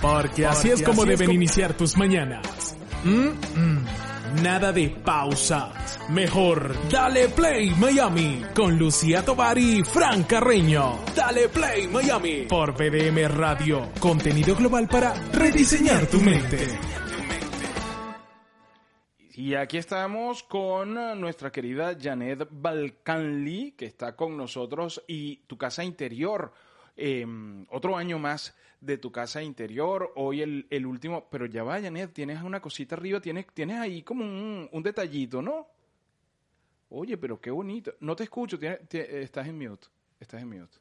Porque así es como deben iniciar tus mañanas. Mm, mm, Nada de pausas. Mejor, dale play Miami con Lucía Tovar y Fran Carreño. Dale play Miami por BDM Radio. Contenido global para rediseñar tu mente. Y aquí estamos con nuestra querida Janet Balcanli, que está con nosotros, y tu casa interior. Eh, otro año más de tu casa interior, hoy el, el, último, pero ya va, Janet, tienes una cosita arriba, tienes, tienes ahí como un, un detallito, ¿no? Oye, pero qué bonito. No te escucho, tienes, estás en mute, estás en mute.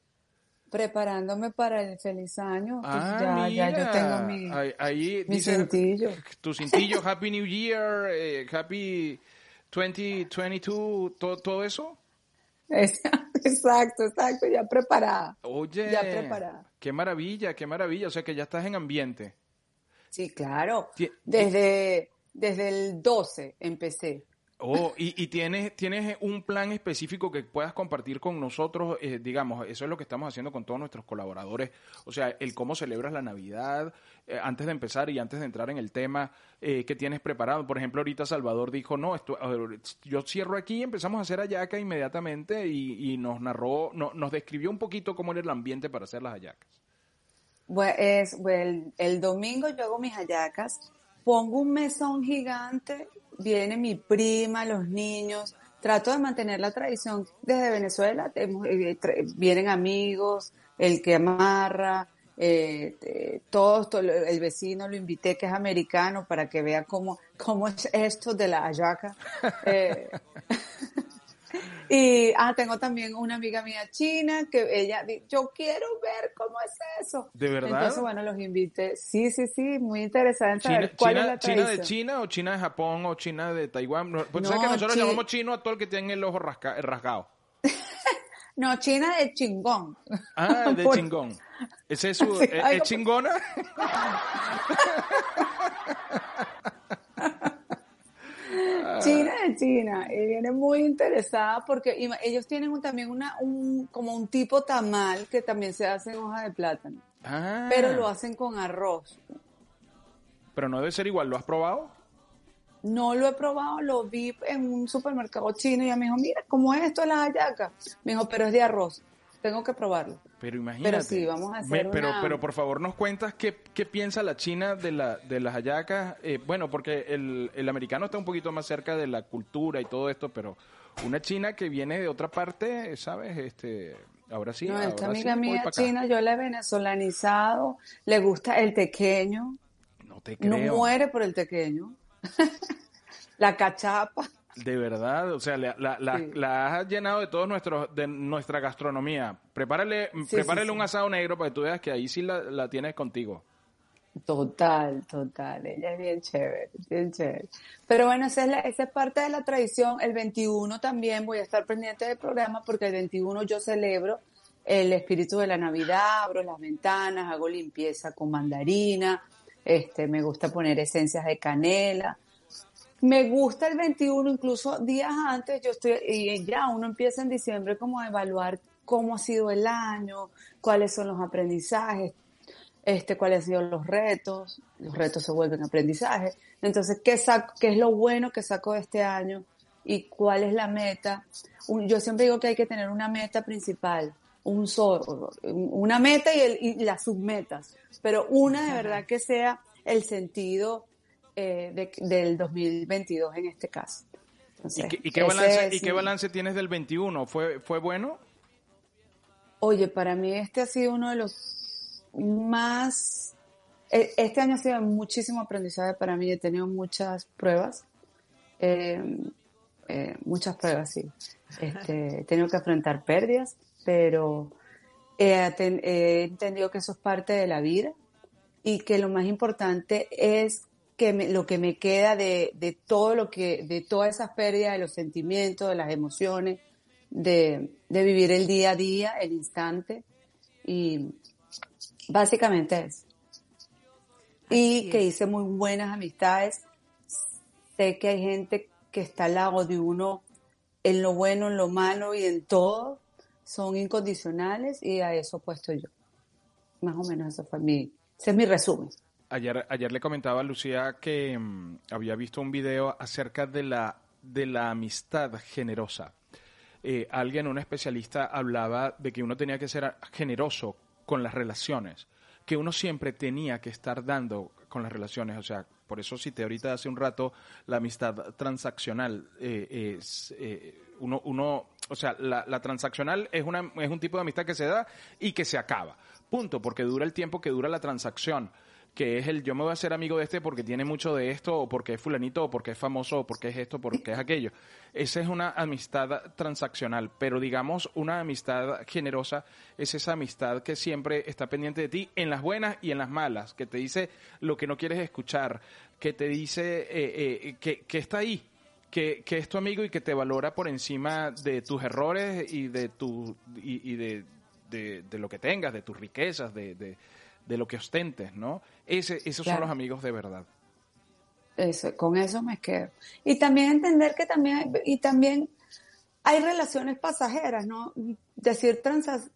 Preparándome para el feliz año, pues Ah, ya, ya yo tengo mi, ahí, ahí mi dice cintillo. tu cintillo, Happy New Year, eh, Happy 2022, todo, todo eso. Es- Exacto, exacto, ya preparada. Oye, Ya preparada. Qué maravilla, qué maravilla, o sea que ya estás en ambiente. Sí, claro. Desde, desde el 12 empecé. Oh, y, y tienes, tienes un plan específico que puedas compartir con nosotros, eh, digamos, eso es lo que estamos haciendo con todos nuestros colaboradores, o sea, el cómo celebras la Navidad, eh, antes de empezar y antes de entrar en el tema eh, que tienes preparado. Por ejemplo, ahorita Salvador dijo, no, esto, yo cierro aquí, empezamos a hacer hallacas inmediatamente y, y nos narró, no- nos describió un poquito cómo era el ambiente para hacer las hallacas. Bueno, es, el, el domingo yo hago mis hallacas, pongo un mesón gigante, viene mi prima, los niños, trato de mantener la tradición desde Venezuela, eh, vienen amigos, el que amarra, eh, eh, todos, todo- el vecino lo invité que es americano para que vea cómo, cómo es esto de la hallaca. Eh, y ah, tengo también una amiga mía china que ella, di- yo quiero ver cómo es eso. ¿De verdad? Entonces, bueno, los invité. Sí, sí, sí, muy interesante China, saber cuál China- es la China de. China o China de Japón o China de Taiwán. Pues No, sabes que nosotros chi- llamamos chino a todo el que tiene el ojo rasca- rasgado. No, China de chingón. Ah, de Por- chingón. ¿Ese es su, Sí, es- algo- chingona? China China. Y viene muy interesada porque ellos tienen un- también una, un, como un tipo tamal que también se hace en hoja de plátano. Ah, Pero lo hacen con arroz. pero no debe ser igual. ¿Lo has probado? No lo he probado, lo vi en un supermercado chino y ella me dijo, mira, ¿cómo es esto de las hallacas? Me dijo, pero es de arroz. Tengo que probarlo. Pero imagínate. Pero sí, vamos a hacer Me- pero, una- pero por favor nos cuentas qué, qué piensa la China de, la, de las hallacas. Eh, bueno, porque el, el americano está un poquito más cerca de la cultura y todo esto, pero una China que viene de otra parte, ¿sabes? Este, ahora sí. no, esta amiga mía china, yo la he venezolanizado, le gusta el tequeño, No te no muere por el tequeño. la cachapa. De verdad, o sea, la, la, la- Sí. la has llenado de todos nuestros, de nuestra gastronomía. Prepárale, prepárale sí, un asado negro para que tú veas que ahí sí la, la tienes contigo. Total, total. Ella es bien chévere, bien chévere. Pero bueno, esa es, la- esa es parte de la tradición. El 21 también voy a estar pendiente del programa porque el 21 yo celebro el espíritu de la Navidad, abro las ventanas, hago limpieza con mandarina, este, me gusta poner esencias de canela. Me gusta el 21, incluso días antes, yo estoy, y ya uno empieza en diciembre como a evaluar cómo ha sido el año, cuáles son los aprendizajes, este, cuáles han sido los retos, los retos se vuelven aprendizaje. Entonces, ¿qué, saco, ¿qué es lo bueno que saco de este año y cuál es la meta? Un- yo siempre digo que hay que tener una meta principal, un solo, una meta y, el- y las submetas, pero una de verdad que sea el sentido eh, de- del 2022 en este caso. Entonces, ¿Y qué, y qué ese balance, es ¿Y qué mi- balance tienes del 21? ¿Fue, fue bueno? Oye, para mí este ha sido uno de los más... e- Este año ha sido muchísimo aprendizaje para mí. He tenido muchas pruebas. eh, eh, muchas pruebas, sí. Este, he tenido que afrontar pérdidas, pero, he, entendido que eso es parte de la vida y que lo más importante es que lo que me queda de, de, todo lo que, de todas esas pérdidas de los sentimientos, de las emociones, de, de vivir el día a día, el instante. Y básicamente es. y que hice muy buenas amistades. Sé que hay gente que está al lado de uno en lo bueno, en lo malo y en todo. Son incondicionales y a eso puesto yo. Más o menos eso fue mi, ese es mi resumen. Ayer, ayer le comentaba a Lucía que mm, había visto un video acerca de la, de la amistad generosa. Eh, alguien, un especialista, hablaba de que uno tenía que ser generoso con las relaciones, que uno siempre tenía que estar dando con las relaciones. O sea, por eso cité ahorita hace un rato la amistad transaccional. Eh, es, eh, uno, uno, o sea, la, la, transaccional es, una, es un tipo de amistad que se da y que se acaba. Punto, porque dura el tiempo que dura la transacción que es el yo me voy a hacer amigo de este porque tiene mucho de esto, o porque es fulanito, o porque es famoso, o porque es esto, porque es aquello. Esa es una amistad transaccional, pero digamos una amistad generosa es esa amistad que siempre está pendiente de ti en las buenas y en las malas, que te dice lo que no quieres escuchar, que te dice eh, eh, que, que está ahí, que, que, es tu amigo y que te valora por encima de tus errores y de tu y, de, de, lo que tengas, de tus riquezas, de, de lo que ostentes, ¿no? Ese, esos son los amigos de verdad. Eso, con eso me quedo. Y también entender que también hay, y también hay relaciones pasajeras, ¿no? Decir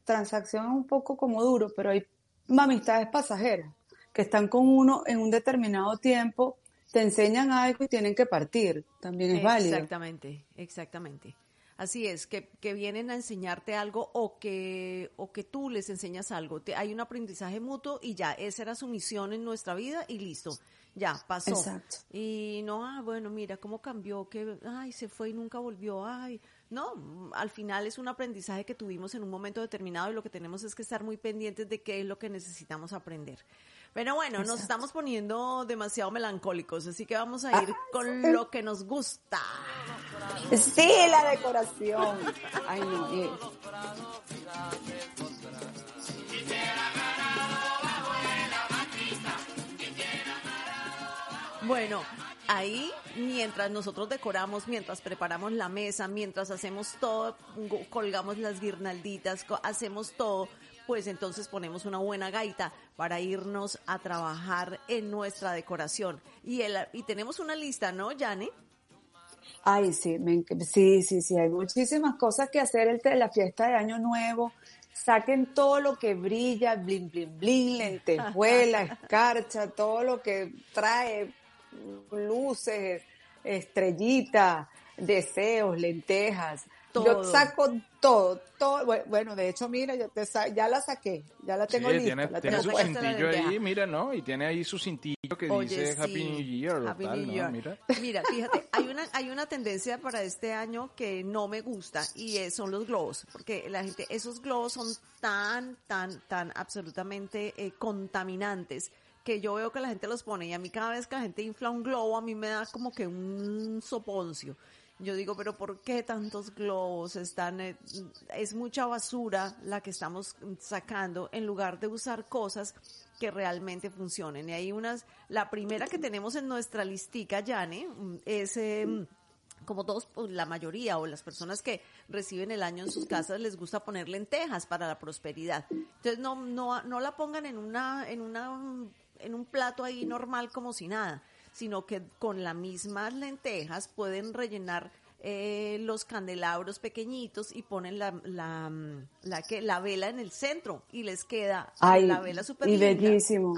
transacción es un poco como duro, pero hay amistades pasajeras que están con uno en un determinado tiempo, te enseñan algo y tienen que partir. También es válido. Exactamente, exactamente. Así es, que, que, vienen a enseñarte algo o que, o que tú les enseñas algo. Te, hay un aprendizaje mutuo y ya, esa era su misión en nuestra vida y listo, ya, pasó. Exacto. Y no, ah, bueno, mira cómo cambió, que, ay, se fue y nunca volvió, ay. No, al final es un aprendizaje que tuvimos en un momento determinado y lo que tenemos es que estar muy pendientes de qué es lo que necesitamos aprender. Pero bueno, nos estamos poniendo demasiado melancólicos, así que vamos a ir ah, con lo que nos gusta. Sí, la decoración. Ay, no. Eh. Bueno, ahí mientras nosotros decoramos, mientras preparamos la mesa, mientras hacemos todo, colgamos las guirnalditas, hacemos todo, pues entonces ponemos una buena gaita para irnos a trabajar en nuestra decoración. Y, el, y tenemos una lista, ¿no, Yane? Ay, sí, sí, sí, sí, hay muchísimas cosas que hacer el, la fiesta de Año Nuevo. Saquen todo lo que brilla, blin, blin, blin, lentejuela, escarcha, todo lo que trae luces, estrellitas, deseos, lentejas, yo saco todo, todo. Bueno, de hecho, mira, yo te ya la saqué, ya la tengo lista. Tiene, la tiene su cintillo ahí, mira, ¿no? Y tiene ahí su cintillo que dice Happy New Year. Happy New Year. Mira. mira. fíjate, hay una, hay una tendencia para este año que no me gusta y son los globos, porque la gente, esos globos son tan, tan, tan absolutamente eh, contaminantes que yo veo que la gente los pone y a mí cada vez que la gente infla un globo a mí me da como que un soponcio. Yo digo, pero ¿por qué tantos globos están? Eh, es mucha basura la que estamos sacando en lugar de usar cosas que realmente funcionen. Y hay unas, la primera que tenemos en nuestra listica, Yane, mm, es... Em, como todos, pues, la mayoría o las personas que reciben el año en sus casas les gusta poner lentejas para la prosperidad. Entonces no, no, no la pongan en una, en una, en un plato ahí normal como si nada sino que con las mismas lentejas pueden rellenar eh, los candelabros pequeñitos y ponen la, la, la, que, la vela en el centro y les queda la vela súper Y bellísimo.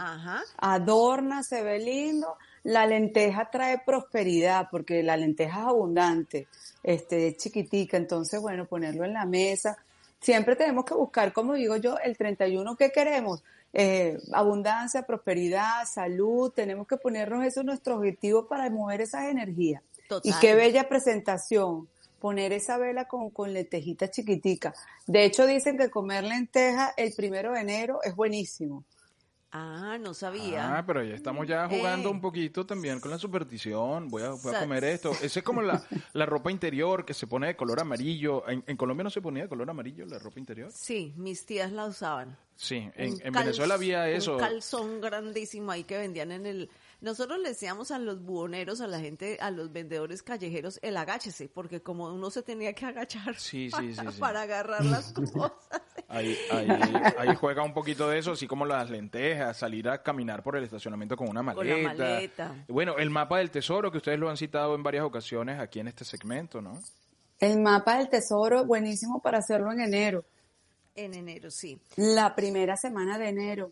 Adorna, se ve lindo. La lenteja trae prosperidad porque la lenteja es abundante, este, es chiquitica. Entonces, bueno, ponerlo en la mesa. Siempre tenemos que buscar, como digo yo, el 31 que queremos eh, abundancia, prosperidad, salud, tenemos que ponernos eso nuestro objetivo para mover esas energías. Y qué bella presentación, poner esa vela con, con lentejita chiquitica. De hecho, dicen que comer lenteja el primero de enero es buenísimo. Ah, no sabía. Ah, pero ya estamos ya jugando Eh. un poquito también con la superstición. Voy a, voy a Sa- comer esto. Ese es como la, la ropa interior que se pone de color amarillo. En, en Colombia no se ponía de color amarillo la ropa interior. Sí, mis tías la usaban. Sí, en, en Venezuela había eso. Un calzón grandísimo ahí que vendían en el... Nosotros le decíamos a los buhoneros, a la gente, a los vendedores callejeros, el agáchese, porque como uno se tenía que agachar Sí, sí, para, sí, sí. para agarrar las cosas. Ahí, ahí, ahí juega un poquito de eso, así como las lentejas, salir a caminar por el estacionamiento con una Con la maleta. maleta. Bueno, el mapa del tesoro, que ustedes lo han citado en varias ocasiones aquí en este segmento, ¿no? El mapa del tesoro, buenísimo para hacerlo en enero, En enero, sí. la primera semana de enero.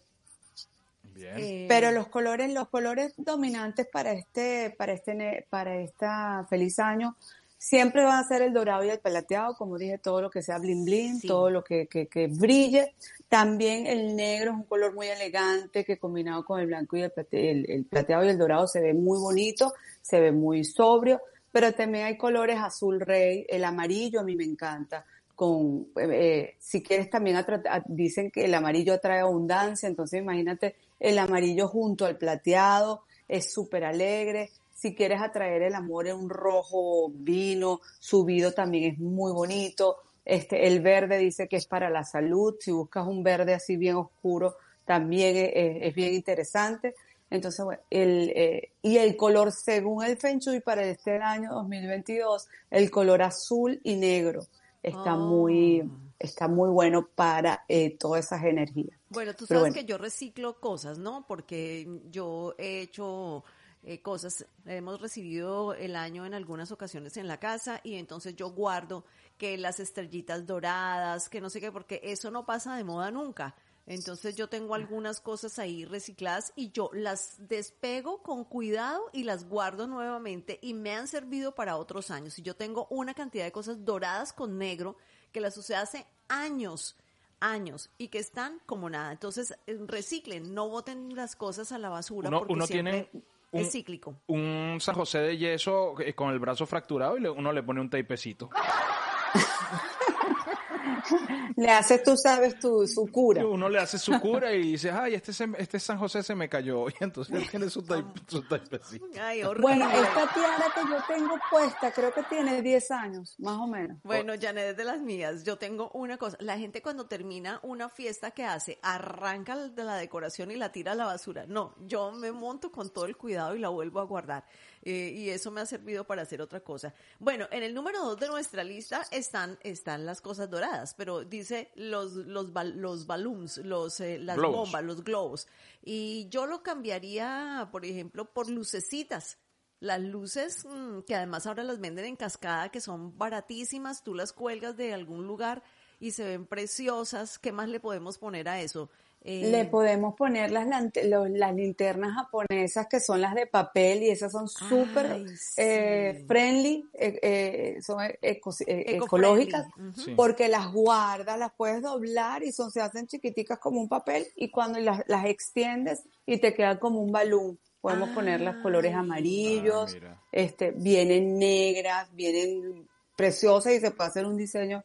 Bien. Eh, Pero los colores, los colores dominantes para este, para este, ne- para esta feliz año siempre van a ser el dorado y el plateado, como dije, todo lo que sea bling bling, Sí. todo lo que, que, que brille. También el negro es un color muy elegante que combinado con el blanco y el, plate- el- el plateado y el dorado se ve muy bonito, se ve muy sobrio, pero también hay colores azul rey, el amarillo a mí me encanta. Con, eh, eh, si quieres también atra- dicen que el amarillo atrae abundancia, entonces imagínate el amarillo junto al plateado, es súper alegre. Si quieres atraer el amor en un rojo vino, subido también es muy bonito. Este, el verde dice que es para la salud. Si buscas un verde así bien oscuro, también es, bien interesante. Entonces, bueno, el, eh, y el color, según el Feng Shui para este año 2022, el color azul y negro está muy, está muy bueno para eh, todas esas energías. Bueno, tú sabes bueno. que yo reciclo cosas, ¿no? Porque yo he hecho eh, cosas, hemos recibido el año en algunas ocasiones en la casa y entonces yo guardo que las estrellitas doradas, que no sé qué, porque eso no pasa de moda nunca. Entonces yo tengo algunas cosas ahí recicladas y yo las despego con cuidado y las guardo nuevamente y me han servido para otros años. Y yo tengo una cantidad de cosas doradas con negro que las usé hace años años y que están como nada. Entonces, eh, reciclen, no boten las cosas a la basura Uno, porque uno siempre tiene es un, cíclico. un San José de yeso eh, con el brazo fracturado y le- uno le pone un tapecito. Le haces, tú sabes, tu, su cura. Uno le hace su cura y dice, ay, este, se- este San José se me cayó. Y entonces él tiene su. Ay, horrible. Bueno, esta tiara que yo tengo puesta, creo que tiene 10 años, más o menos. Bueno, Janet es de las mías. Yo tengo una cosa. La gente cuando termina una fiesta que hace, arranca de la decoración y la tira a la basura. No, yo me monto con todo el cuidado y la vuelvo a guardar. Eh, y eso me ha servido para hacer otra cosa. Bueno, en el número dos de nuestra lista están, están las cosas doradas, pero dice los, los, los balloons, los, eh, las Globos. bombas, los globos. Y yo lo cambiaría, por ejemplo, por lucecitas. Las luces, mm, que además ahora las venden en cascada, que son baratísimas, tú las cuelgas de algún lugar y se ven preciosas. ¿Qué más le podemos poner a eso? Eh, Le podemos poner las, las linternas japonesas que son las de papel y esas son súper sí. eh, friendly, eh, eh, son eco- eh, ecológicas, porque las guardas, las puedes doblar y son, se hacen chiquiticas como un papel y cuando las, las extiendes y te queda como un balón. Podemos poner los colores Ay. amarillos, Ah, este, vienen negras, vienen preciosas y se puede hacer un diseño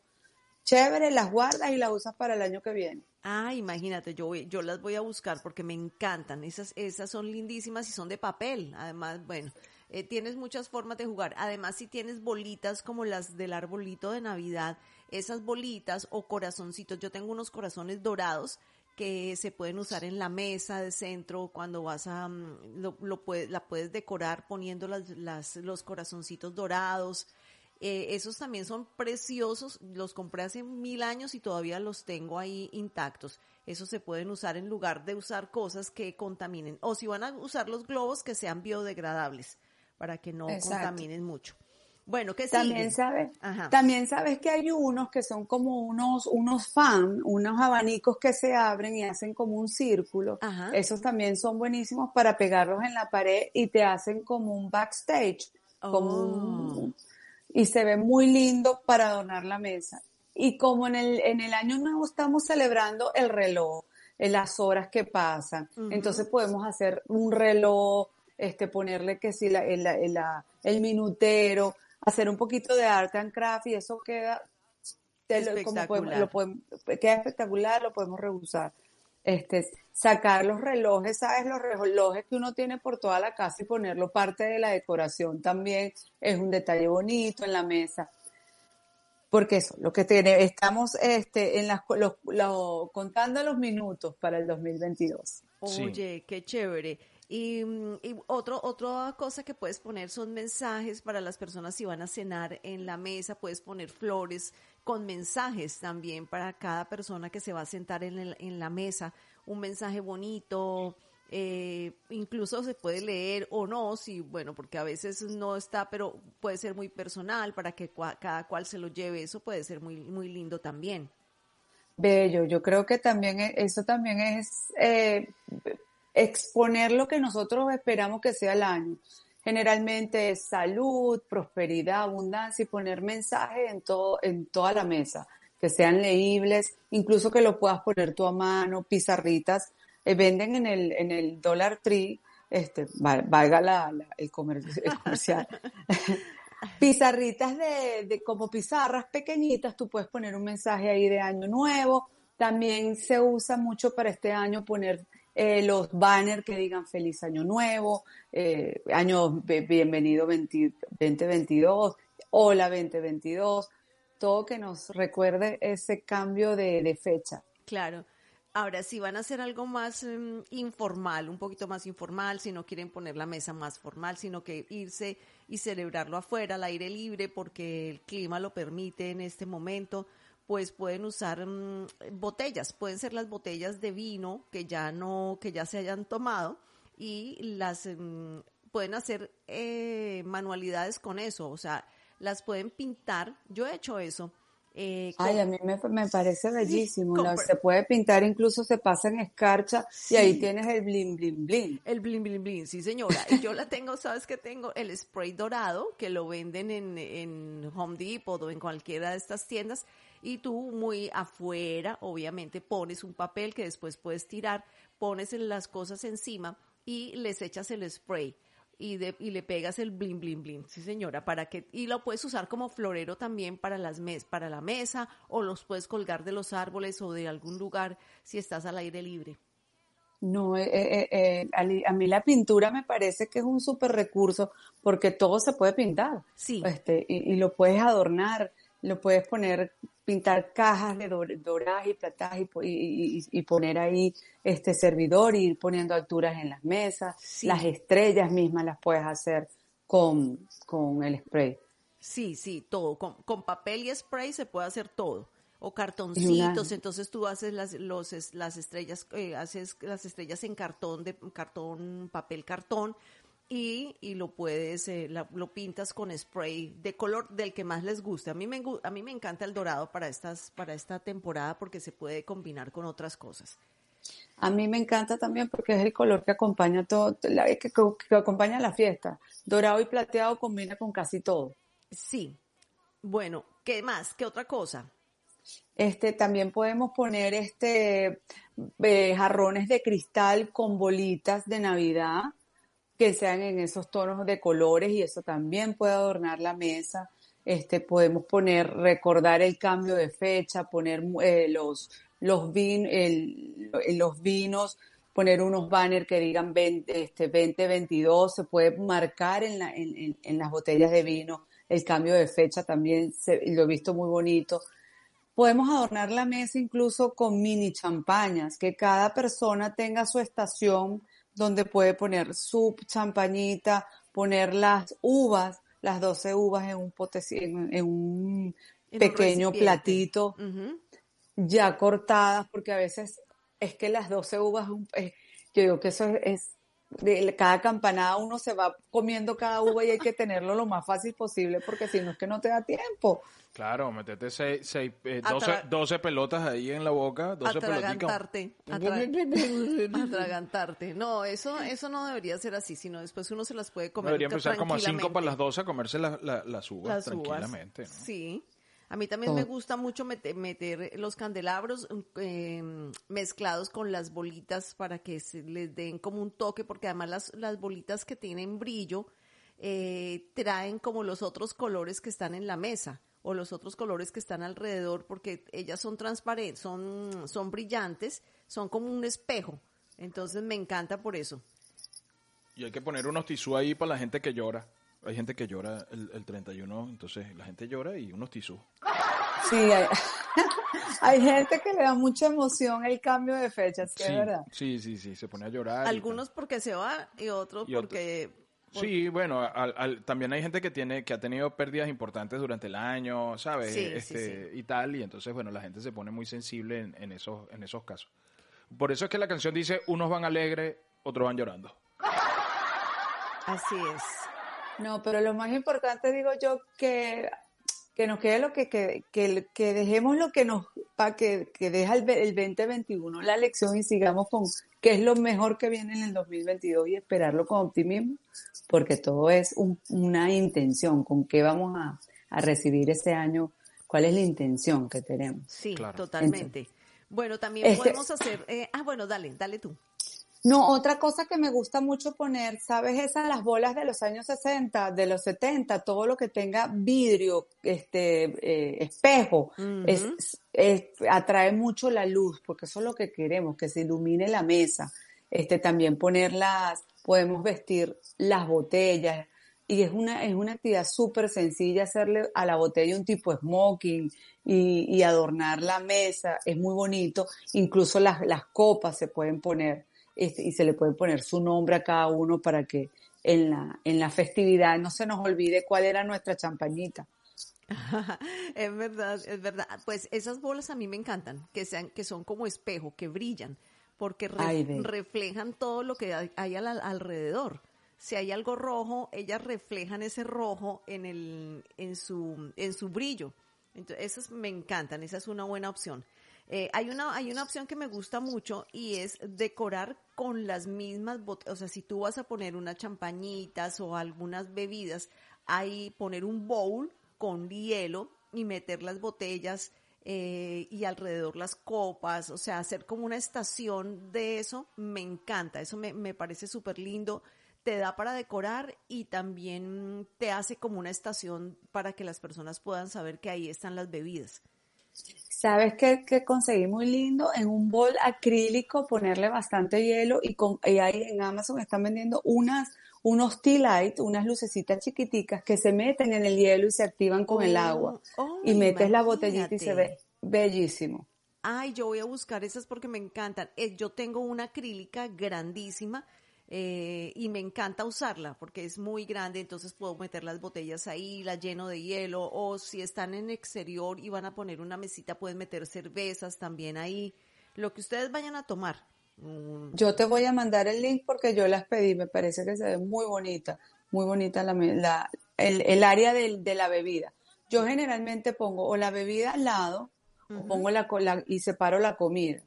chévere, las guardas y las usas para el año que viene. Ah, imagínate, yo, yo las voy a buscar porque me encantan. Esas, esas son lindísimas y son de papel. Además, bueno, eh, tienes muchas formas de jugar. Además, si tienes bolitas como las del arbolito de Navidad, esas bolitas o corazoncitos. Yo tengo unos corazones dorados que se pueden usar en la mesa de centro cuando vas a mm, lo, lo puedes, la puedes decorar poniendo las, las, los corazoncitos dorados. Eh, esos también son preciosos, los compré hace mil años y todavía los tengo ahí intactos. Esos se pueden usar en lugar de usar cosas que contaminen. O si van a usar los globos, que sean biodegradables, para que no Exacto. contaminen mucho. Bueno, ¿qué También sabes, también sabes que hay unos que son como unos, unos fan, unos abanicos que se abren y hacen como un círculo. Ajá. Esos también son buenísimos para pegarlos en la pared y te hacen como un backstage, como Oh. un- y se ve muy lindo para adornar la mesa. Y como en el, en el año nuevo estamos celebrando el reloj, eh, las horas que pasan, entonces podemos hacer un reloj, este, ponerle que sí, la, el, la- el- la- el minutero, hacer un poquito de art and craft y eso queda, te como podemos- lo podemos- queda espectacular, lo podemos reusar. Este, sacar los relojes, ¿sabes? Los relojes que uno tiene por toda la casa y ponerlo parte de la decoración también es un detalle bonito en la mesa. Porque eso, lo que tiene, estamos este, en las, contando los minutos para el 2022. Oye, qué chévere. Y, mm, y, otro, otra cosa que puedes poner son mensajes para las personas si van a cenar en la mesa, puedes poner flores con mensajes también para cada persona que se va a sentar en, en la mesa, un mensaje bonito, eh, incluso se puede leer o no, si bueno, porque a veces no está, pero puede ser muy personal para que cada cual se lo lleve, eso puede ser muy, muy lindo también. Bello, yo creo que también e, eso también es eh, exponer lo que nosotros esperamos que sea el año. Generalmente es salud, prosperidad, abundancia y poner mensajes en, todo, en toda la mesa, que sean leíbles, incluso que lo puedas poner tú a mano, pizarritas. Eh, venden en el, en el Dollar Tree, este, valga la, el, comercial, pizarritas de, de, como pizarras pequeñitas, tú puedes poner un mensaje ahí de año nuevo. También se usa mucho para este año poner eh, los banners que digan feliz año nuevo, eh, año bienvenido 2022, hola 2022, todo que nos recuerde ese cambio de, fecha. Claro. Ahora, si van a hacer algo más em, informal, un poquito más informal, si no quieren poner la mesa más formal, sino que irse y celebrarlo afuera, al aire libre, porque el clima lo permite en este momento, pues pueden usar mm, botellas, pueden ser las botellas de vino que ya no, que ya se hayan tomado y las mm, pueden hacer eh, manualidades con eso, o sea, las pueden pintar. Yo he hecho eso. Eh, Ay, a mí me, parece bellísimo. se puede pintar, incluso se pasa en escarcha y ahí tienes el blin, blin, blin. El blin, blin, blin, sí señora. Yo la tengo, ¿sabes que tengo? El spray dorado que lo venden en, en Home Depot o en cualquiera de estas tiendas y tú muy afuera, obviamente, pones un papel que después puedes tirar, pones las cosas encima y les echas el spray. Y, de, y le pegas el blin blin blin, sí señora, para que y lo puedes usar como florero también para las mes, para la mesa o los puedes colgar de los árboles o de algún lugar si estás al aire libre. No, eh, eh, eh, a, mí la pintura me parece que es un súper recurso porque todo se puede pintar. Sí. Este, y, y, lo puedes adornar, lo puedes poner pintar cajas de doradas y platas y, poner ahí este servidor y ir poniendo alturas en las mesas. Las estrellas mismas las puedes hacer con, con el spray. Sí, sí, todo. Con, papel y spray se puede hacer todo. O cartoncitos, entonces tú haces las, los, las estrellas, eh, haces las estrellas en cartón, de cartón, papel cartón, y, y lo puedes, eh, lo pintas con spray de color del que más les guste. A mí me, a mí me encanta el dorado para, estas, para esta temporada porque se puede combinar con otras cosas. A mí me encanta también porque es el color que acompaña todo, que, que, acompaña la fiesta. Dorado y plateado combina con casi todo. Sí. Bueno, ¿qué más? ¿Qué otra cosa? Este, también podemos poner este eh, jarrones de cristal con bolitas de Navidad que sean en esos tonos de colores y eso también puede adornar la mesa. Este, podemos poner, recordar el cambio de fecha, poner eh, los, los, vin, el, los vinos, poner unos banners que digan 20, este, 2022, se puede marcar en, la, en, en, las botellas de vino el cambio de fecha también, lo he visto muy bonito. Podemos adornar la mesa incluso con mini champañas, que cada persona tenga su estación donde puede poner su champañita, poner las uvas, las 12 uvas en un en, un pequeño platito, ya cortadas, porque a veces es que las 12 uvas, yo digo que eso es de cada campanada uno se va comiendo cada uva y hay que tenerlo lo más fácil posible porque si no es que no te da tiempo. Claro, metete seis, seis, eh, 12, pelotas ahí en la boca, 12 atragantarte, atragantarte. No, eso, eso no debería ser así, sino después uno se las puede comer. Debería empezar como a 5 para las 12 a comerse las uvas tranquilamente. ¿no? Sí. A mí también me gusta mucho meter, los candelabros em, mezclados con las bolitas para que se les den como un toque, porque además las, las bolitas que tienen brillo eh, traen como los otros colores que están en la mesa o los otros colores que están alrededor, porque ellas son transparentes, son, son brillantes, son como un espejo. Entonces me encanta por eso. Y hay que poner unos tisú ahí para la gente que llora. Hay gente que llora el, el 31, entonces la gente llora y unos tisú. Sí, hay, hay gente que le da mucha emoción el cambio de fecha, ¿sí, verdad? sí, sí, sí, se pone a llorar. y Algunos porque se va y otros Y porque... Sí, bueno, al- al- también hay gente que tiene que ha tenido pérdidas importantes durante el año, ¿sabes? Sí, sí, este, Y tal, y entonces, bueno, la gente se pone muy sensible en, en esos, en esos casos. Por eso es que la canción dice, unos van alegres, otros van llorando. Así es. No, pero lo más importante digo yo que, que nos quede lo que, que, que, que dejemos lo que nos, para que, que deja el, ve- el 2021, la lección y sigamos con qué es lo mejor que viene en el 2022 y esperarlo con optimismo, porque todo es un- una intención, con qué vamos a, a recibir ese año, cuál es la intención que tenemos. Sí, Claro. totalmente. Bueno, también Este- podemos hacer... eh, ah, bueno, dale, dale tú. No, otra cosa que me gusta mucho poner, ¿sabes? Esas las bolas de los años 60, de los 70, todo lo que tenga vidrio, este, eh, espejo, es, es- atrae mucho la luz, porque eso es lo que queremos, que se ilumine la mesa. Este, también ponerlas, podemos vestir las botellas, y es una, es una actividad súper sencilla hacerle a la botella un tipo smoking y, y adornar la mesa, es muy bonito, incluso las, las copas se pueden poner este, y se le puede poner su nombre a cada uno para que en la, en la festividad no se nos olvide cuál era nuestra champañita. es verdad, es verdad. Pues esas bolas a mí me encantan, que sean, que son como espejo, que brillan, porque re- Ay, ve. reflejan todo lo que hay, hay al- alrededor. Si hay algo rojo, ellas reflejan ese rojo en el, en su, en su brillo. Entonces, esas me encantan, esa es una buena opción. Eh, hay una, hay una opción que me gusta mucho y es decorar con las mismas botellas. O sea, si tú vas a poner unas champañitas o algunas bebidas, ahí poner un bowl con hielo y meter las botellas eh, y alrededor las copas, o sea, hacer como una estación de eso, me encanta, eso me, me parece súper lindo, te da para decorar y también te hace como una estación para que las personas puedan saber que ahí están las bebidas. ¿Sabes qué, qué conseguí muy lindo? En un bol acrílico ponerle bastante hielo y, con, y ahí en Amazon están vendiendo unas, unos tea light, unas lucecitas chiquiticas que se meten en el hielo y se activan con el Oh, agua. oh, y metes la botellita y se ve bellísimo. Ay, yo voy a buscar esas porque me encantan. Eh, yo tengo una acrílica grandísima eh, y me encanta usarla porque es muy grande, entonces puedo meter las botellas ahí, la lleno de hielo, o si están en exterior y van a poner una mesita, pueden meter cervezas también ahí, lo que ustedes vayan a tomar. Mm, Yo te voy a mandar el link porque yo las pedí, me parece que se ve muy bonita, muy bonita la, me- la- el, el área del- de la bebida. Yo generalmente pongo o la bebida al lado o pongo la, la- y separo la comida.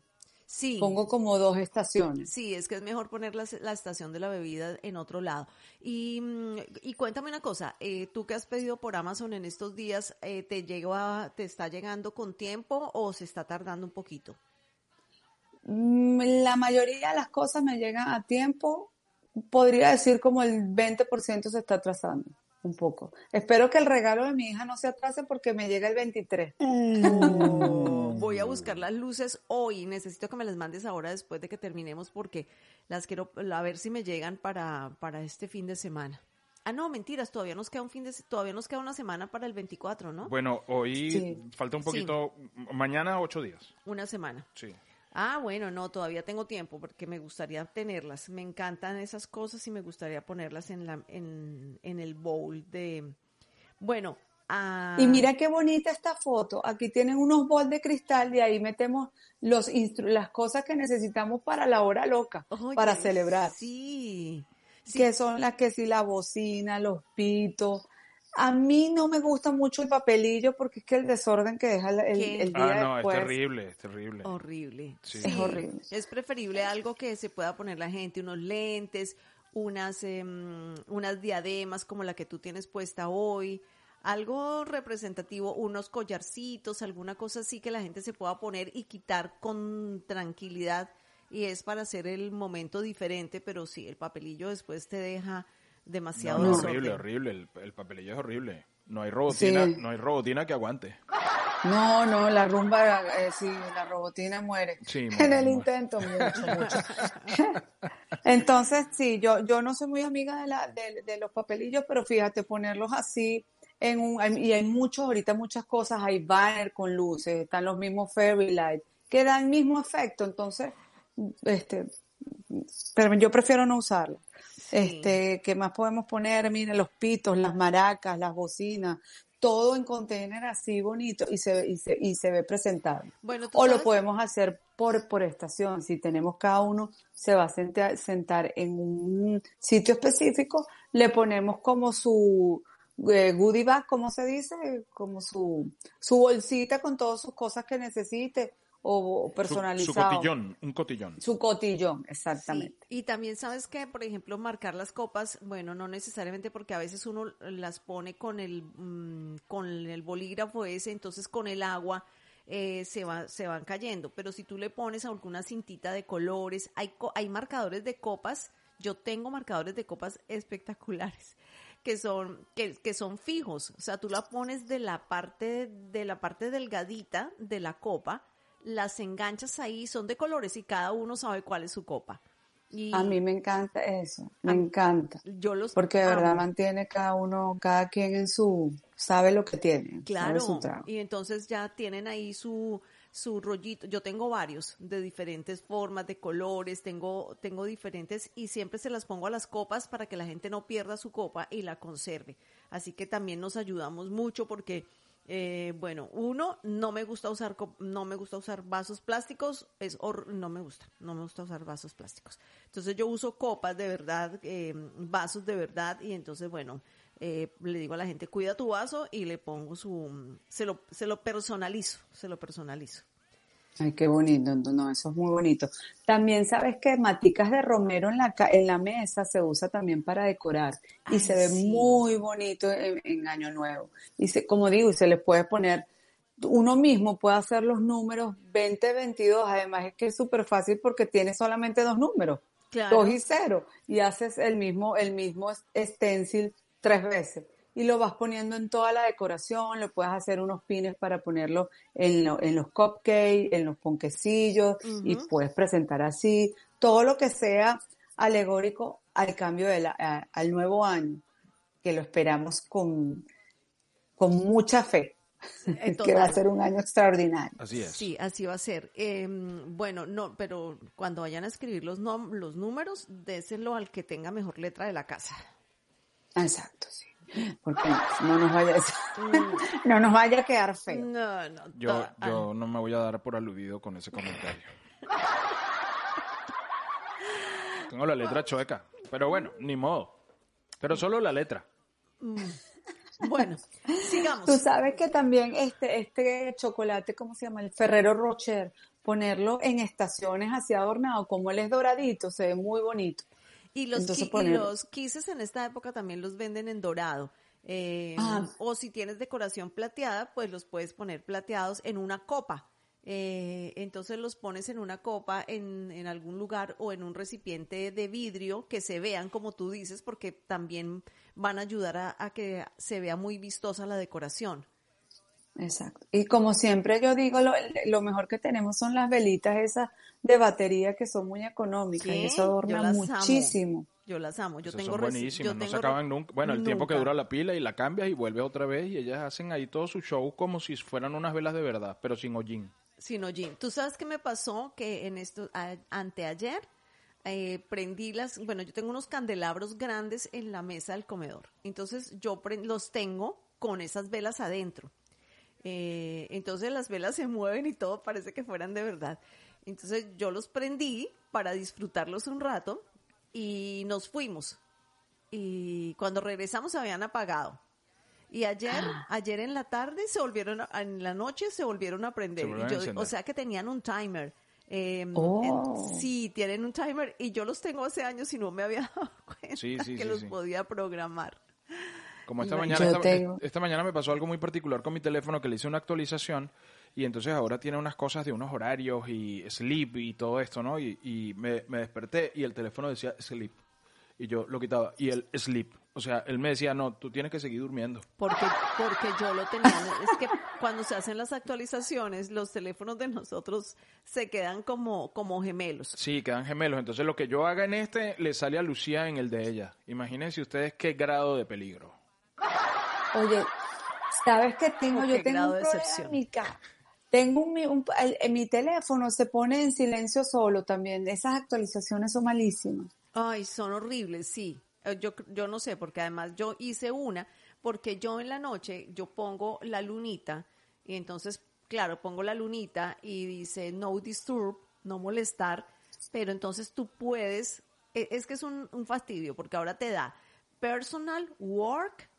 Sí. Pongo como dos estaciones. Sí, es que es mejor poner la, la estación de la bebida en otro lado. Y, mm, y cuéntame una cosa, eh, tú que has pedido por Amazon en estos días, eh, ¿te llegó te está llegando con tiempo o se está tardando un poquito? Mm, La mayoría de las cosas me llegan a tiempo. Podría decir como el 20% se está atrasando un poco. Espero que el regalo de mi hija no se atrase porque me llega el 23. Oh, voy a buscar las luces hoy. Necesito que me las mandes ahora después de que terminemos porque las quiero a ver si me llegan para, para este fin de semana. Ah, no, mentiras, todavía nos queda un fin de todavía nos queda una semana para el 24, ¿no? Bueno, hoy Sí. falta un poquito, mañana ocho días. Una semana. Sí. Ah, bueno, no, todavía tengo tiempo porque me gustaría tenerlas. Me encantan esas cosas y me gustaría ponerlas en la en, en el bowl de Bueno, ah, Y mira qué bonita esta foto. Aquí tienen unos bols de cristal y ahí metemos los instru- las cosas que necesitamos para la hora loca, oye, para celebrar. Sí. Sí. Que son las que sí, la bocina, los pitos. A mí no me gusta mucho el papelillo porque es que el desorden que deja el, el- el día Ah, no, después. es terrible, es terrible. Horrible. Sí. Es horrible. Es preferible algo que se pueda poner la gente, unos lentes, unas, em, unas diademas como la que tú tienes puesta hoy, algo representativo, unos collarcitos, alguna cosa así que la gente se pueda poner y quitar con tranquilidad y es para hacer el momento diferente, pero sí, el papelillo después te deja demasiado no, horrible, horrible. El, el papelillo es horrible. No hay robotina, Sí. no hay robotina que aguante. No, no, la rumba, eh, sí, la robotina muere. Sí, en el muere. intento, mucho, mucho. Entonces, sí, yo, yo no soy muy amiga de, la, de, de los papelillos, pero fíjate, ponerlos así en un, y hay muchos, ahorita muchas cosas, hay banner con luces, están los mismos fairy lights, que dan el mismo efecto, entonces, este, pero yo prefiero no Este, ¿qué más podemos poner? Mira, los pitos, las maracas, las bocinas, todo en container así bonito y se, y se, y se ve presentable. Bueno, O lo podemos hacer por, por estación. Si tenemos cada uno, se va a sentar, sentar en un sitio específico, le ponemos como su eh, goodie bag, ¿cómo se dice? Como su, su bolsita con todas sus cosas que necesite o, Su, personalizado. su cotillón, un cotillón. Su cotillón, Sí, exactamente. y también sabes que, por ejemplo, marcar las copas, bueno, no necesariamente porque a veces uno las pone con el, mm, con el bolígrafo ese, entonces con el agua eh, se, va, se van cayendo. Pero si tú le pones alguna cintita de colores, hay, co- hay marcadores de copas, yo tengo marcadores de copas espectaculares que son que, que son fijos, o sea, tú la pones de la parte de la parte delgadita de la copa, las enganchas ahí, son de colores y cada uno sabe cuál es su copa. Y A mí me encanta eso, me encanta. yo los Porque de verdad mantiene cada uno, cada quien en su, sabe lo que tiene, sabe Claro, su trago. y entonces ya tienen ahí su, su rollito. Yo tengo varios de diferentes formas, de colores, tengo, tengo diferentes y siempre se las pongo a las copas para que la gente no pierda su copa y la conserve. Así que también nos ayudamos mucho porque, eh, bueno, uno, no me gusta usar, no me gusta usar vasos plásticos, es no me gusta, no me gusta usar vasos plásticos. Entonces yo uso copas de verdad, eh, vasos de verdad y entonces, bueno, eh, le digo a la gente, cuida tu vaso y le pongo su, se lo, se lo personalizo, se lo personalizo. Ay, qué bonito, no, eso es muy bonito. También sabes que maticas de romero en la, en la mesa se usa también para decorar y Ay, se ve sí. muy bonito en, en Año Nuevo. Y se, como digo, se le puede poner, uno mismo puede hacer los números 20, 22, además es que es súper fácil porque tiene solamente dos números, Claro. dos y cero, y haces el mismo, el mismo stencil tres veces. Y lo vas poniendo en toda la decoración, le puedes hacer unos pines para ponerlo en, lo- en los cupcakes, en los ponquecillos, y puedes presentar así todo lo que sea alegórico al cambio de la- a- al nuevo año, que lo esperamos con, con mucha fe, Eh, que va a ser un año extraordinario. Así es. Sí, así va a ser. Eh, bueno, no, pero cuando vayan a escribir los, los números, déselo al que tenga mejor letra de la casa. Exacto, sí. Porque no, no nos vaya a, no nos vaya a quedar feo. No, no. Yo, yo no me voy a dar por aludido con ese comentario. Tengo la letra chueca, pero bueno, ni modo. Pero solo la letra. Bueno, sigamos. Tú sabes que también este, este chocolate, ¿cómo se llama? El Ferrero Rocher, ponerlo en estaciones así adornado, como él es doradito, se ve muy bonito. Y los, Entonces y los quises en esta época también los venden en dorado. Eh, Ah. O si tienes decoración plateada, pues los puedes poner plateados en una copa. Eh, entonces los pones en una copa en, en algún lugar o en un recipiente de vidrio que se vean como tú dices porque también van a ayudar a, a que se vea muy vistosa la decoración. Exacto. Y como siempre yo digo, lo, lo mejor que tenemos son las velitas esas de batería que son muy económicas y eso yo adorna amo. muchísimo. Yo las amo. Yo Esas tengo son buenísimas, yo no se acaban nunca. Bueno, el tiempo que dura la pila y la cambias y vuelves otra vez y ellas hacen ahí todo su show como si fueran unas velas de verdad, pero sin hollín. Sino Jim. ¿Tú sabes qué me pasó? Que en esto, a- anteayer, eh, prendí las, bueno, yo tengo unos candelabros grandes en la mesa del comedor. Entonces yo pre- los tengo con esas velas adentro. Eh, entonces las velas se mueven y todo parece que fueran de verdad. Entonces yo los prendí para disfrutarlos un rato y nos fuimos. Y cuando regresamos se habían apagado. Y ayer, ayer en la tarde se volvieron, a- en la noche se volvieron a prender. Se volvieron Y a yo- o sea que tenían un timer. Eh, Oh. en- sí, tienen un timer y yo los tengo hace años y no me había dado cuenta Sí, sí, que sí, los sí. podía programar. Como esta mañana, esta, tengo- esta mañana me pasó algo muy particular con mi teléfono que le hice una actualización y entonces ahora tiene unas cosas de unos horarios y sleep y todo esto, ¿no? Y, y me, me desperté y el teléfono decía sleep y yo lo quitaba y el sleep, o sea, él me decía, no, tú tienes que seguir durmiendo. Porque, porque yo lo tenía, es que cuando se hacen las actualizaciones, los teléfonos de nosotros se quedan como, como gemelos. Sí, quedan gemelos. Entonces lo que yo haga en este le sale a Lucía en el de ella. Imagínense ustedes qué grado de peligro. Oye, ¿sabes qué tengo? ¿Con Yo qué tengo un problema en mi Tengo un, un- en mi teléfono se pone en silencio solo también. Esas actualizaciones son malísimas. Ay, son horribles, sí. Eh, Yo, yo no sé, porque además yo hice una, porque yo en la noche yo pongo la lunita y entonces, claro, pongo la lunita y dice no disturb, no molestar, pero entonces tú puedes, e- es que es un, un fastidio, porque ahora te da personal, work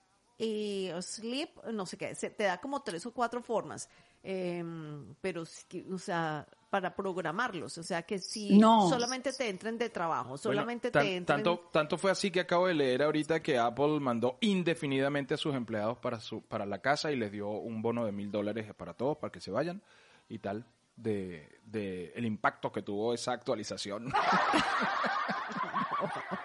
y sleep, no sé qué, se- te da como tres o cuatro formas, em, pero, o sea, para programarlos, o sea que si No. solamente te entren de trabajo, Bueno, solamente tan- te entren... tanto, tanto fue así que acabo de leer ahorita que Apple mandó indefinidamente a sus empleados para, su, para la casa y les dio un bono de mil dólares para todos, para que se vayan y tal, de, de el impacto que tuvo esa actualización.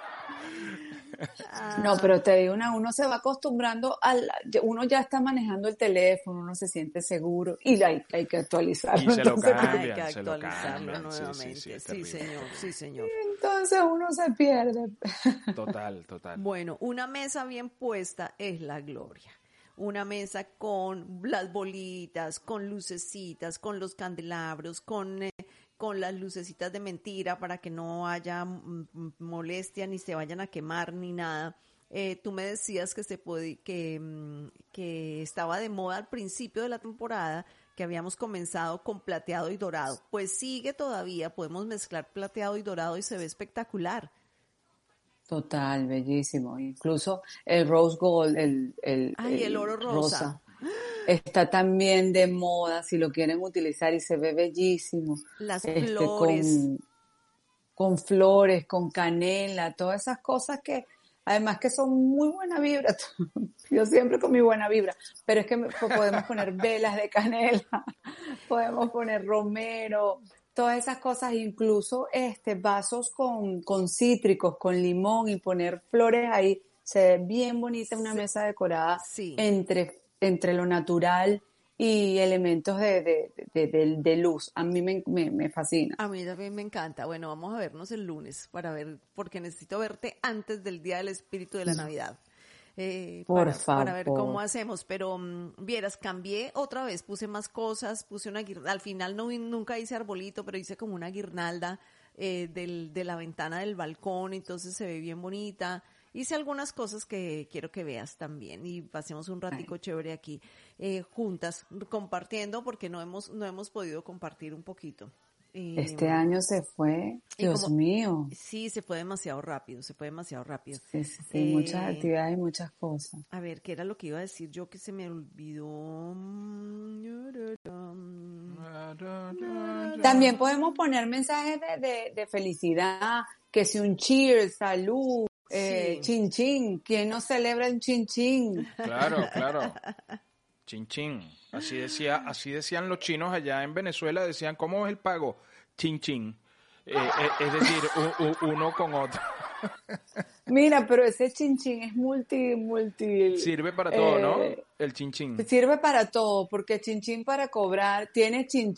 Ah. No, pero te digo una, uno se va acostumbrando al, uno ya está manejando el teléfono, uno se siente seguro y hay, hay que actualizarlo. Y se lo cambian. Hay que se lo actualizarlo cambian. Sí, sí, nuevamente. sí, señor, sí, señor. entonces uno se pierde. Total, total. Bueno, una mesa bien puesta es la gloria. Una mesa con las bolitas, con lucecitas, con los candelabros, con, eh, con las lucecitas de mentira para que no haya molestia ni se vayan a quemar ni nada. Eh, tú me decías que se que, mm, que estaba de moda al principio de la temporada, que habíamos comenzado con plateado y dorado. Pues sigue todavía, podemos mezclar plateado y dorado y se ve espectacular. Total, bellísimo. Incluso el rose gold, el, el, Ay, el oro rosa. Está también de moda si lo quieren utilizar y se ve bellísimo. Las Este, flores. Con, con flores, con canela, todas esas cosas que además que son muy buena vibra. Yo siempre con mi buena vibra, pero es que podemos poner velas de canela, podemos poner romero, todas esas cosas, incluso este vasos con, con cítricos, con limón y poner flores ahí. Se ve bien bonita una mesa decorada Sí. entre, entre lo natural y elementos de, de, de, de- de luz. A mí me, me, me fascina. A mí también me encanta. Bueno, vamos a vernos el lunes para ver, porque necesito verte antes del Día del Espíritu de la Navidad. Eh, Por para, para ver favor. cómo hacemos, pero mm, vieras, cambié otra vez, puse más cosas, puse una guirnalda, al final no nunca hice arbolito, pero hice como una guirnalda eh, del, de la ventana del balcón, entonces se ve bien bonita. Hice algunas cosas que quiero que veas también y pasemos un ratico chévere aquí eh, juntas, compartiendo, porque no hemos, no hemos podido compartir un poquito. Eh, Este año se fue, Dios como- mío. Sí, se fue demasiado rápido, se fue demasiado rápido. Sí, sí, sí, Eh, muchas actividades y muchas cosas. A ver, ¿qué era lo que iba a decir yo que se me olvidó? También podemos poner mensajes de, de, de felicidad, que si un cheers, salud, eh, Sí. chin chin, ¿quién no celebra el chin chin? Claro, claro. Chin chin. Así decía, así decían los chinos allá en Venezuela, decían, ¿cómo es el pago? Chin chin. Eh, eh, es decir, u- u- uno con otro. Mira, pero ese chin chin es multi, multi. Sirve para todo, ¿no? eh, El chin chin. Sirve para todo, porque chin chin para cobrar, tiene chin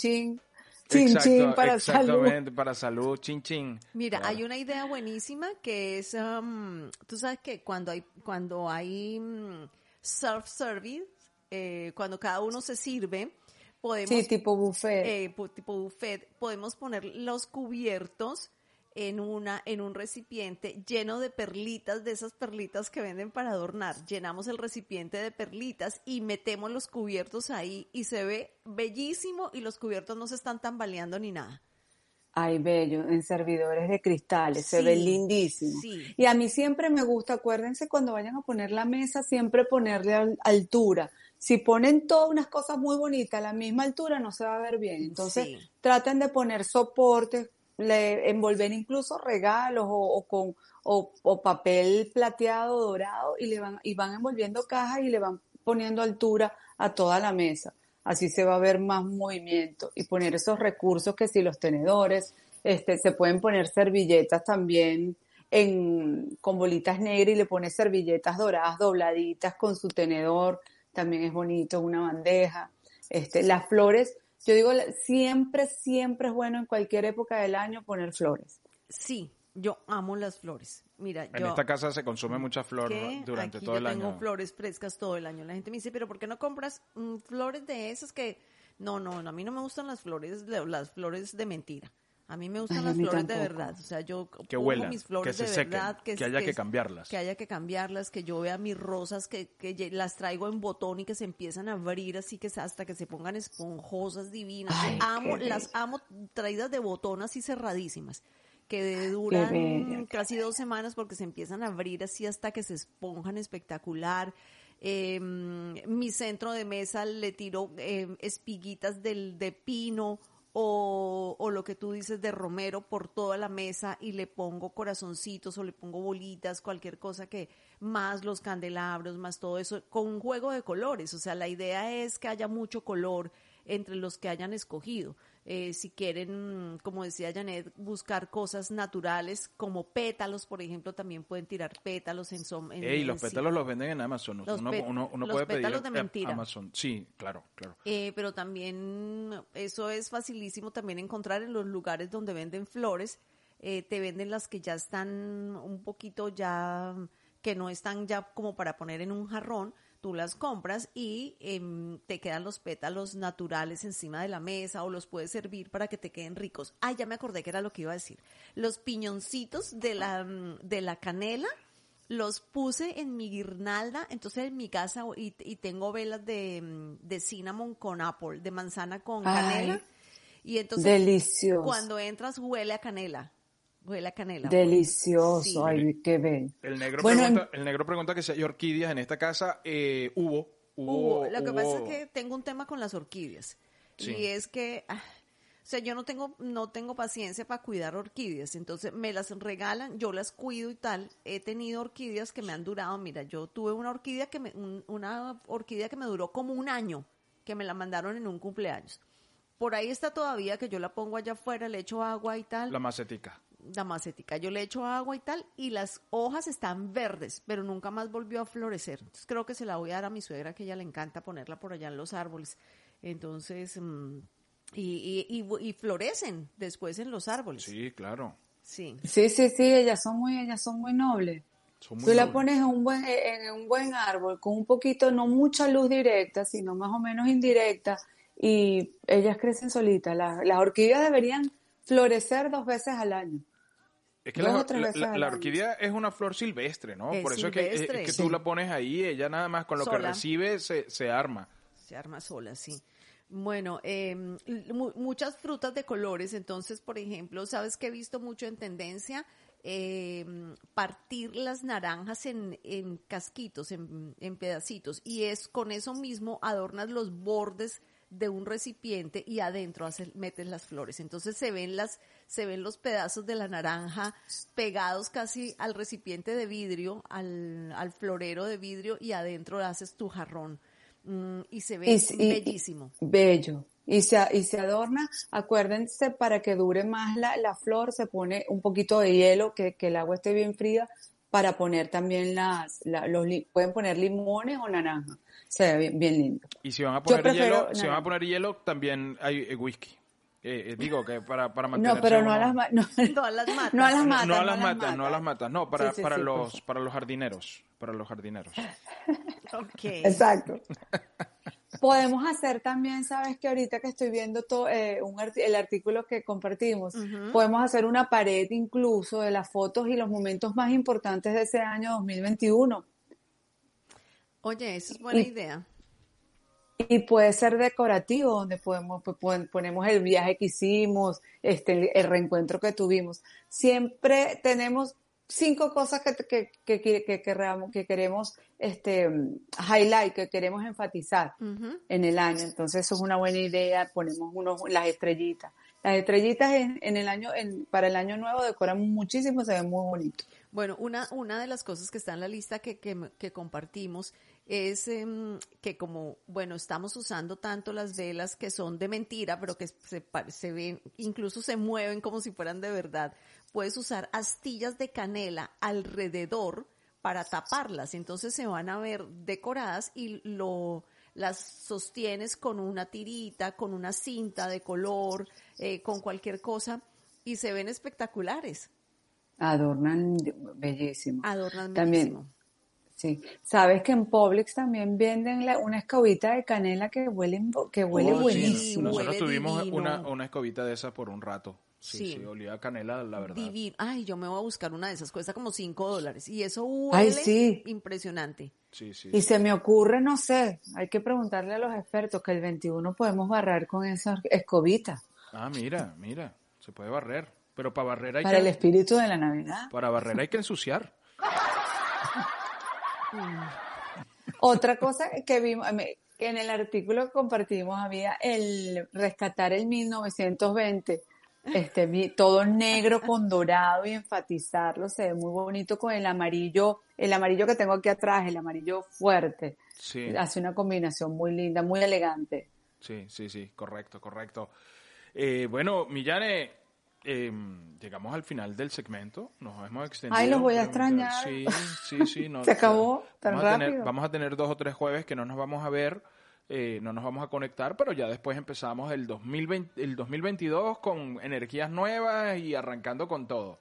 chin, chin Exacto, chin para salud. exactamente, para salud, chin chin. Mira, Claro. hay una idea buenísima que es, um, tú sabes que cuando hay, cuando hay mm, self-service, eh, cuando cada uno se sirve, podemos Sí, tipo buffet. eh, tipo buffet, podemos poner los cubiertos en una en un recipiente lleno de perlitas, de esas perlitas que venden para adornar. Llenamos el recipiente de perlitas y metemos los cubiertos ahí y se ve bellísimo y los cubiertos no se están tambaleando ni nada. Ay, bello, en servidores de cristales, se ve lindísimo. sí. Y a mí siempre me gusta, acuérdense cuando vayan a poner la mesa, siempre ponerle al- altura. Si ponen todas unas cosas muy bonitas a la misma altura, no se va a ver bien. Entonces, Sí. traten de poner soportes, le, envolver incluso regalos o, o con o, o papel plateado dorado y le van y van envolviendo cajas y le van poniendo altura a toda la mesa. Así se va a ver más movimiento y poner esos recursos que si los tenedores, este, se pueden poner servilletas también en, con bolitas negras y le pones servilletas doradas dobladitas con su tenedor, también es bonito, una bandeja. Este, las flores, yo digo, siempre, siempre es bueno en cualquier época del año poner flores. Sí, yo amo las flores. Mira, en esta casa se consume mucha flor durante todo el año. Yo tengo flores frescas todo el año. La gente me dice, pero ¿por qué no compras mm, flores de esas que no, no, no, a mí no me gustan las flores, las flores de mentira. A mí me gustan las flores de verdad. O sea, yo que huelan, mis flores que se de verdad. Que, haya que, cambiarlas. Que haya que cambiarlas, que yo vea mis rosas, que, que las traigo en botón y que se empiezan a abrir así que hasta que se pongan esponjosas divinas. amo, las amo traídas de botón así cerradísimas que duran casi dos semanas porque se empiezan a abrir así hasta que se esponjan espectacular. Eh, mi centro de mesa le tiro eh, espiguitas del, de pino o, o, lo que tú dices de romero por toda la mesa y le pongo corazoncitos o le pongo bolitas, cualquier cosa que más los candelabros, más todo eso, con un juego de colores. O sea, la idea es que haya mucho color entre los que hayan escogido. Eh, si quieren, como decía Janet, buscar cosas naturales como pétalos, por ejemplo, también pueden tirar pétalos en... en, Ey, los pétalos los venden en Amazon. Los uno, uno, uno los puede pétalos de mentira. Amazon. Sí, claro, claro. Eh, pero también eso es facilísimo también encontrar en los lugares donde venden flores. Eh, te venden las que ya están un poquito ya, que no están ya como para poner en un jarrón, tú las compras y em, te quedan los pétalos naturales encima de la mesa o los puedes servir para que te queden ricos. Ah, ya me acordé que era lo que iba a decir. Los piñoncitos de la, mm, de la canela los puse en mi guirnalda, entonces en mi casa y, tengo velas de, mm, de, cinnamon con apple, de manzana con canela. y entonces delicioso. cuando entras huele a canela. Huele a canela. Delicioso, ay, qué ven. El negro, pregunta, el negro pregunta que si hay orquídeas en esta casa. Eh, hubo, hubo, Lo que pasa es que tengo un tema con las orquídeas. Y es que, ah, o sea, yo no tengo, no tengo paciencia para cuidar orquídeas. Entonces me las regalan, yo las cuido y tal. He tenido orquídeas que me han durado. Mira, yo tuve una orquídea que me, una orquídea que me duró como un año, que me la mandaron en un cumpleaños. Por ahí está todavía que yo la pongo allá afuera, le echo agua y tal. La macetica la macetica. Yo le echo agua y tal, y las hojas están verdes, pero nunca más volvió a florecer. Entonces creo que se la voy a dar a mi suegra, que ella le encanta ponerla por allá en los árboles. Entonces, mm, y, y, florecen después en los árboles. Sí, claro. Sí. Sí, sí, sí, ellas son muy, ellas son muy nobles. Tú la pones en un buen, en un buen árbol con un poquito, no mucha luz directa, sino más o menos indirecta, y ellas crecen solitas. Las, las orquídeas deberían florecer dos veces al año. Es que la, orquídea es una flor silvestre, ¿no? Por eso es que, tú la pones ahí, ella nada más con lo que recibe se, se arma. Se arma sola, sí. Bueno, em, muchas frutas de colores, entonces, por ejemplo, ¿sabes que he visto mucho en tendencia? Em, partir las naranjas en, en casquitos, en, en, pedacitos, y es con eso mismo adornas los bordes de un recipiente y adentro haces, metes las flores. Entonces se ven las, se ven los pedazos de la naranja pegados casi al recipiente de vidrio, al, al florero de vidrio y adentro haces tu jarrón. Mm, y se ve bellísimo. bello. Y se, y se adorna, acuérdense, para que dure más la, la flor, se pone un poquito de hielo, que, que el agua esté bien fría, para poner también las, los, pueden poner limones o naranja se ve bien, lindo. Y si van a poner hielo, si van a poner hielo, también hay eh, whisky. Eh, eh, digo que para, para No, pero no a las, no, no a las matas. No a las matas. No, a las matas, no a las matas. No, para, para, los, para los jardineros. Para los jardineros. ok. Exacto. Podemos hacer también, sabes que ahorita que estoy viendo todo, un el artículo que compartimos, podemos hacer una pared incluso de las fotos y los momentos más importantes de ese año 2021 Oye, esa es buena idea. Y puede ser decorativo, donde podemos, pues, ponemos el viaje que hicimos, este, el reencuentro que tuvimos. Siempre tenemos cinco cosas que, que, que, que, que queremos este, highlight, que queremos enfatizar en el año. Entonces eso es una buena idea, ponemos unos, las estrellitas. Las estrellitas en, en el año, en, para el año nuevo decoran muchísimo, se ven muy bonitos. Bueno, una, una de las cosas que está en la lista que, que, que compartimos es em, que como, bueno, estamos usando tanto las velas que son de mentira, pero que se, se ven, incluso se mueven como si fueran de verdad, puedes usar astillas de canela alrededor para taparlas, entonces se van a ver decoradas y lo, las sostienes con una tirita, con una cinta de color, eh, con cualquier cosa y se ven espectaculares. Adornan bellísimo. Adornan También, bellísimo. Sí, sabes que en Publix también venden la- una escobita de canela que huele, que huele Oh, sí, buenísimo. Nosotros Huele tuvimos una, una escobita de esas por un rato. Sí, Sí. sí, olía a canela, la verdad. Divino. Ay, yo me voy a buscar una de esas, cuesta como 5 dólares. Y eso huele Ay, sí. impresionante. Sí, sí. Y se me ocurre, no sé, hay que preguntarle a los expertos que el 21 podemos barrar con esa escobita Ah, mira, mira, se puede barrer. Pero para barrer hay para que, el espíritu de la Navidad. para barrer hay que ensuciar. Otra cosa que vimos, que en el artículo que compartimos había el rescatar el 1920, este, todo negro con dorado y enfatizarlo, se ve muy bonito con el amarillo, el amarillo que tengo aquí atrás, el amarillo fuerte. Sí, Hace una combinación muy linda, muy elegante. sí, sí, sí, correcto, correcto. Eh, bueno, Millane, eh, llegamos al final del segmento, nos hemos extendido. Ay, los voy a extrañar. Sí, sí, sí. no, Se acabó tan vamos a tener- rápido. vamos a tener dos o tres jueves que no nos vamos a ver, eh, no nos vamos a conectar, pero ya después empezamos el 2020, el 2022 con energías nuevas y arrancando con todo.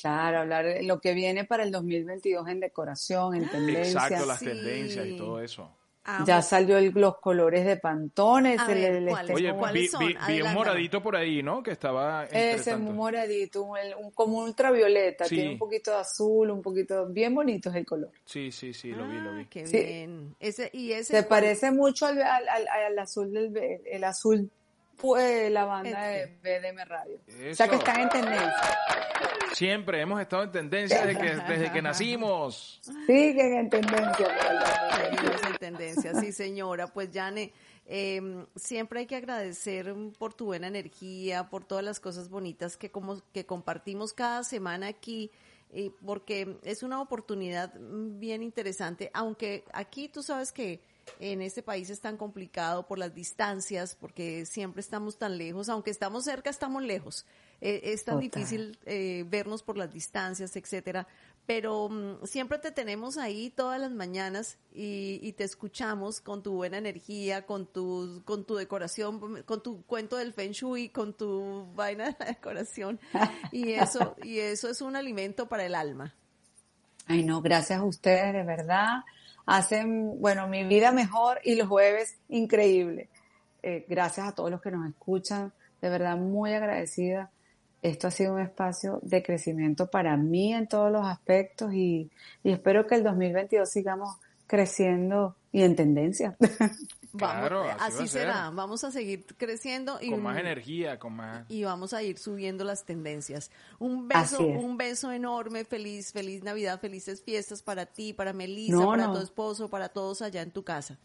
Claro, hablar de lo que viene para el 2022 en decoración, en tendencias. Exacto, las Sí. tendencias y todo eso. Amo. Ya salió el- los colores de Pantones, A el, ver, el- ¿cuáles? este- Oye, ¿Cuáles vi, son? vi- vi un moradito por ahí, ¿no? Que estaba ese tanto. moradito, un, el- un- como un ultravioleta, Sí. tiene un poquito de azul, un poquito, bien bonito es el color. Sí, sí, sí, lo vi, lo vi. Ah, qué Sí. bien. Ese, y ese Se cuál- parece mucho al, al, al- al azul del el azul pues, la banda de Este. BDM Radio. O sea que están en tendencia. Siempre hemos estado en tendencia desde que, desde que nacimos. Siguen en tendencia. Seguimos en tendencia, sí señora. Pues Yane, eh, siempre hay que agradecer por tu buena energía, por todas las cosas bonitas que, como, que compartimos cada semana aquí, porque es una oportunidad bien interesante, aunque aquí tú sabes que en este país es tan complicado por las distancias, porque siempre estamos tan lejos, aunque estamos cerca, estamos lejos. Eh, es tan Total. difícil eh, vernos por las distancias, etcétera. Pero mm, siempre te tenemos ahí todas las mañanas y, y te escuchamos con tu buena energía, con tu, con tu decoración, con tu cuento del Feng Shui, con tu vaina de la decoración. Y eso, y eso es un alimento para el alma. Ay, no, gracias a ustedes, de verdad. Hacen, bueno, mi vida mejor y los jueves increíble. Eh, gracias a todos los que nos escuchan, de verdad muy agradecida. Esto ha sido un espacio de crecimiento para mí en todos los aspectos y, y espero que el 2022 sigamos creciendo y en tendencia. Vamos, Claro, así va a así ser. será. Vamos a seguir creciendo y, Con más energía, con más... y vamos a ir subiendo las tendencias. Un beso, un beso enorme, feliz, feliz Navidad, felices fiestas para ti, para Melissa, No, para no. tu esposo, para todos allá en tu casa.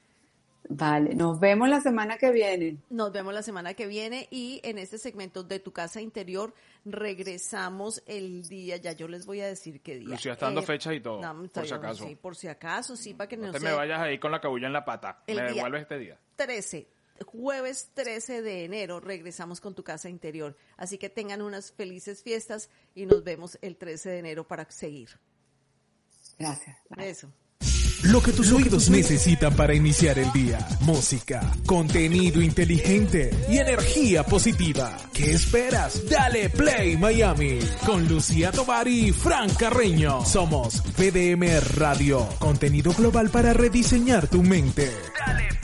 Vale, nos vemos la semana que viene. Nos vemos la semana que viene y en este segmento de tu casa interior regresamos el día, ya yo les voy a decir qué día. Lucía está dando Eh, fechas y todo, no, por si acaso. Sí, por si acaso, sí, para que no, No te se- me vayas ahí con la cabulla en la pata. El me día- devuelves este día. 13, jueves 13 de enero, regresamos con tu casa interior. Así que tengan unas felices fiestas y nos vemos el 13 de enero para seguir. Gracias. Eso. Lo que tus oídos necesitan para iniciar el día. Música, contenido inteligente y energía positiva. ¿Qué esperas? Dale Play Miami con Lucía Tovar y Fran Carreño. Somos PDM Radio, contenido global para rediseñar tu mente. Dale